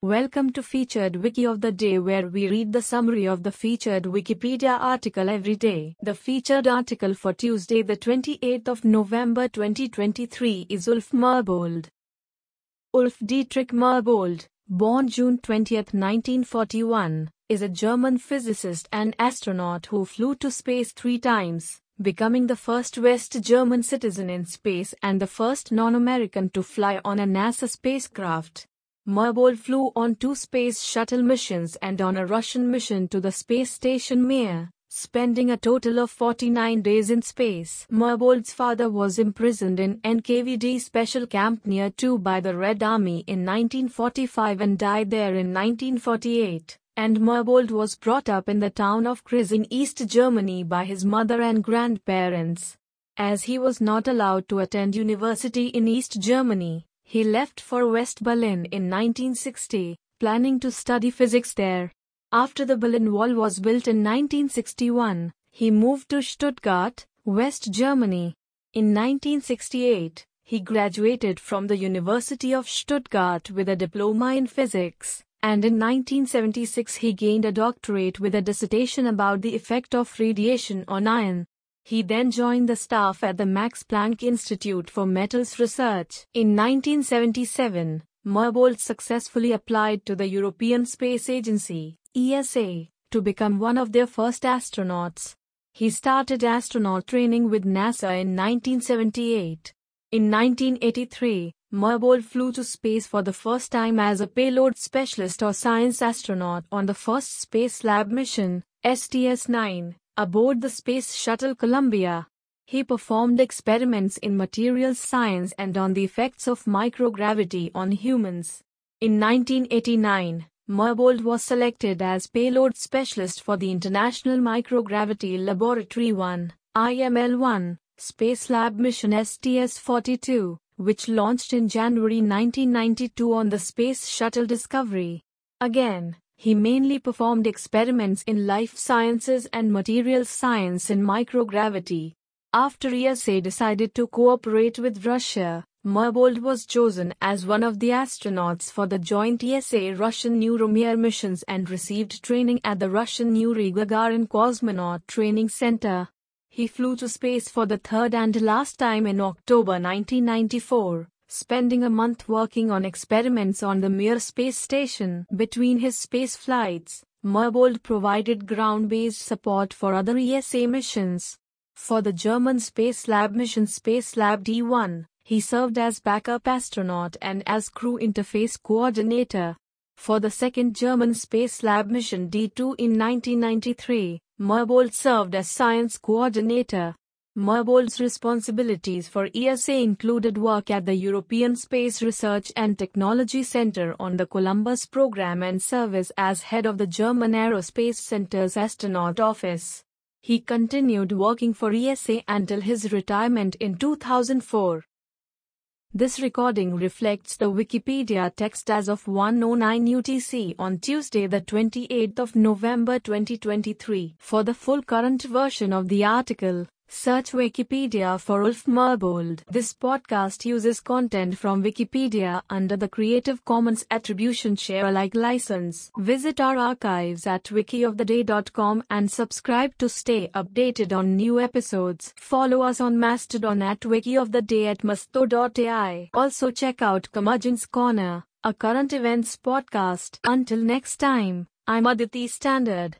Welcome to Featured Wiki of the Day, where we read the summary of the featured Wikipedia article every day. The featured article for Tuesday, the 28th of November 2023, is Ulf Merbold. Ulf Dietrich Merbold, born June 20, 1941, is a German physicist and astronaut who flew to space three times, becoming the first West German citizen in space and the first non American to fly on a NASA spacecraft. Merbold flew on two space shuttle missions and on a Russian mission to the space station Mir, spending a total of 49 days in space. Merbold's father was imprisoned in NKVD special camp near 2 by the Red Army in 1945 and died there in 1948. And Merbold was brought up in the town of Greiz in East Germany by his mother and grandparents. As he was not allowed to attend university in East Germany, he left for West Berlin in 1960, planning to study physics there. After the Berlin Wall was built in 1961, he moved to Stuttgart, West Germany. In 1968, he graduated from the University of Stuttgart with a diploma in physics, and in 1976 he gained a doctorate with a dissertation about the effect of radiation on iron. He then joined the staff at the Max Planck Institute for Metals Research. In 1977, Merbold successfully applied to the European Space Agency, ESA, to become one of their first astronauts. He started astronaut training with NASA in 1978. In 1983, Merbold flew to space for the first time as a payload specialist or science astronaut on the first Spacelab mission, STS-9, Aboard the Space Shuttle Columbia, he performed experiments in materials science and on the effects of microgravity on humans. In 1989, Merbold was selected as payload specialist for the International Microgravity Laboratory 1, IML-1, Spacelab mission STS-42, which launched in January 1992 on the Space Shuttle Discovery. Again, he mainly performed experiments in life sciences and materials science in microgravity. After ESA decided to cooperate with Russia, Merbold was chosen as one of the astronauts for the joint ESA-Russian Euromir missions and received training at the Russian Yuri Gagarin Cosmonaut Training Center. He flew to space for the third and last time in October 1994 spending a month working on experiments on the Mir space station. Between his space flights, Merbold provided ground-based support for other ESA missions. For the German Spacelab mission Spacelab D1, he served as backup astronaut and as crew interface coordinator. For the second German Spacelab mission D2 in 1993, Merbold served as science coordinator. Merbold's responsibilities for ESA included work at the European Space Research and Technology Center on the Columbus program and service as head of the German Aerospace Center's astronaut office. He continued working for ESA until his retirement in 2004. This recording reflects the Wikipedia text as of 109 UTC on Tuesday the 28th of November 2023. For the full current version of the article, Search Wikipedia for Ulf Merbold. This podcast uses content from Wikipedia under the Creative Commons Attribution Share Alike license. Visit our archives at wikioftheday.com and subscribe to stay updated on new episodes. Follow us on Mastodon at wikioftheday at masto.ai. Also check out Curmudgeon's Corner, a current events podcast. Until next time, I'm Aditi Standard.